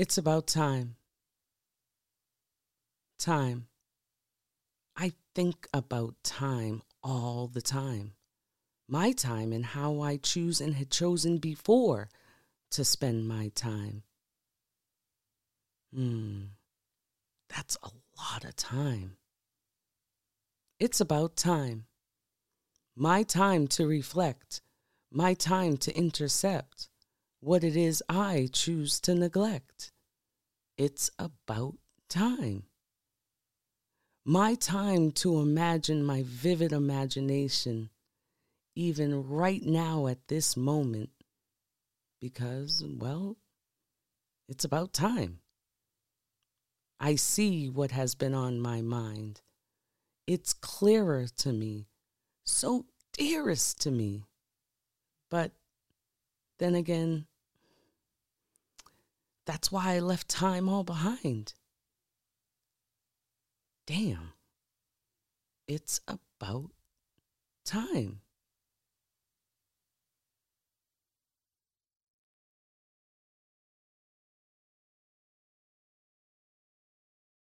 It's about time. Time. I think about time all the time. My time and how I choose and had chosen before to spend my time. Hmm, that's a lot of time. It's about time. My time to reflect, my time to intercept what it is I choose to neglect. It's about time. My time to imagine my vivid imagination, even right now at this moment, because, well, it's about time. I see what has been on my mind. It's clearer to me, so dearest to me. But then again, that's why I left time all behind. Damn, it's about time.